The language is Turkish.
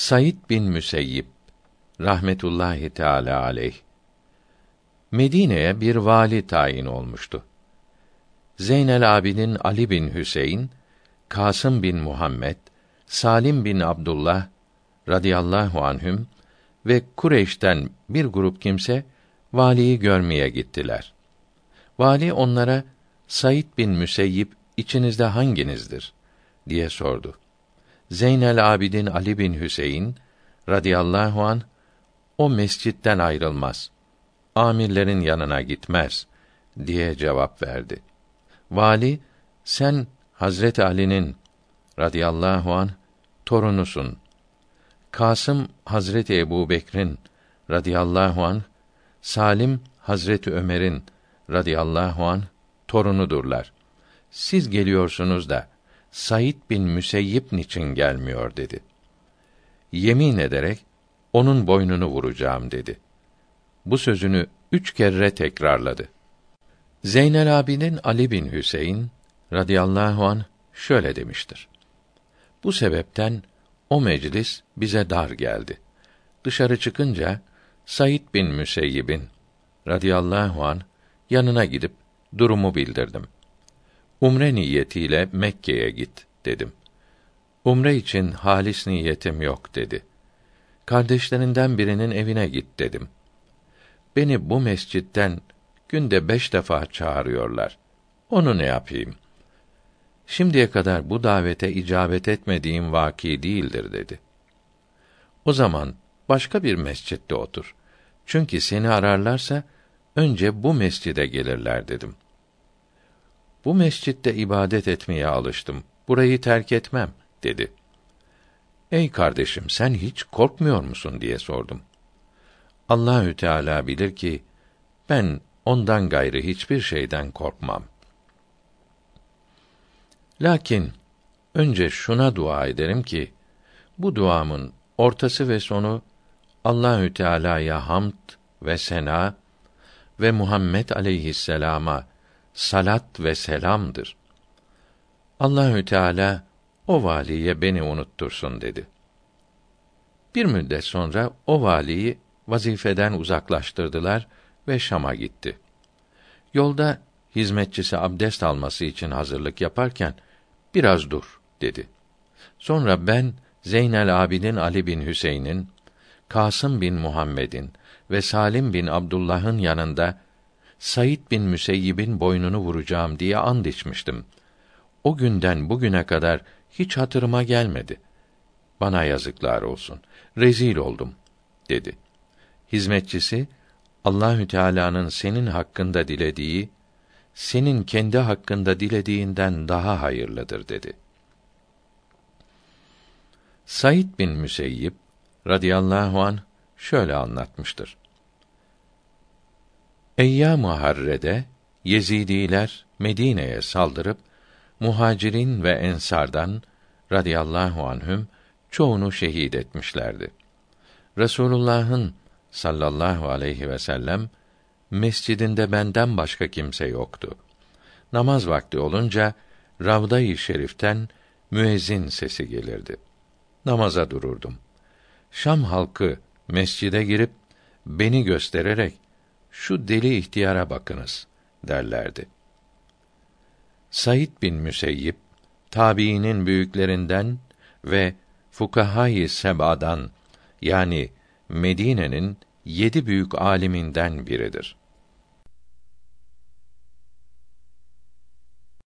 Said bin Müseyyib rahmetullahi teala aleyh Medine'ye bir vali tayin olmuştu. Zeynel Abidin Ali bin Hüseyin, Kasım bin Muhammed, Salim bin Abdullah radıyallahu anhüm ve Kureyş'ten bir grup kimse valiyi görmeye gittiler. Vali onlara Said bin Müseyyib içinizde hanginizdir diye sordu. Zeynel Abidin Ali bin Hüseyin radıyallahu an o mescitten ayrılmaz. Amirlerin yanına gitmez diye cevap verdi. Vali sen Hazret Ali'nin radıyallahu an torunusun. Kasım Hazreti Ebu Bekir'in radıyallahu an, Salim Hazreti Ömer'in radıyallahu an torunudurlar. Siz geliyorsunuz da Said bin Müseyyib niçin gelmiyor dedi. Yemin ederek onun boynunu vuracağım dedi. Bu sözünü üç kere tekrarladı. Zeynel abinin Ali bin Hüseyin radıyallahu an şöyle demiştir. Bu sebepten o meclis bize dar geldi. Dışarı çıkınca Said bin Müseyyib'in radıyallahu an yanına gidip durumu bildirdim. Umre niyetiyle Mekke'ye git dedim. Umre için halis niyetim yok dedi. Kardeşlerinden birinin evine git dedim. Beni bu mescitten günde beş defa çağırıyorlar. Onu ne yapayım? Şimdiye kadar bu davete icabet etmediğim vaki değildir dedi. O zaman başka bir mescitte otur. Çünkü seni ararlarsa önce bu mescide gelirler dedim. Bu mescitte ibadet etmeye alıştım. Burayı terk etmem dedi. Ey kardeşim sen hiç korkmuyor musun diye sordum. Allahü Teala bilir ki ben ondan gayrı hiçbir şeyden korkmam. Lakin önce şuna dua ederim ki bu duamın ortası ve sonu Allahü Teala'ya hamd ve sena ve Muhammed aleyhisselama salat ve selamdır. Allahü Teala o valiye beni unuttursun dedi. Bir müddet sonra o valiyi vazifeden uzaklaştırdılar ve Şam'a gitti. Yolda hizmetçisi abdest alması için hazırlık yaparken biraz dur dedi. Sonra ben Zeynel Abidin Ali bin Hüseyin'in, Kasım bin Muhammed'in ve Salim bin Abdullah'ın yanında Said bin Müseyyib'in boynunu vuracağım diye and içmiştim. O günden bugüne kadar hiç hatırıma gelmedi. Bana yazıklar olsun. Rezil oldum dedi. Hizmetçisi Allahü Teala'nın senin hakkında dilediği senin kendi hakkında dilediğinden daha hayırlıdır dedi. Said bin Müseyyib radıyallahu an şöyle anlatmıştır. Eyyâm-ı Harre'de Yezidiler Medine'ye saldırıp muhacirin ve ensardan radıyallahu anhüm çoğunu şehit etmişlerdi. Resulullah'ın sallallahu aleyhi ve sellem mescidinde benden başka kimse yoktu. Namaz vakti olunca Ravda-i Şerif'ten müezzin sesi gelirdi. Namaza dururdum. Şam halkı mescide girip beni göstererek şu deli ihtiyara bakınız derlerdi. Said bin Müseyyib tabiinin büyüklerinden ve fukahayı seb'adan yani Medine'nin yedi büyük aliminden biridir.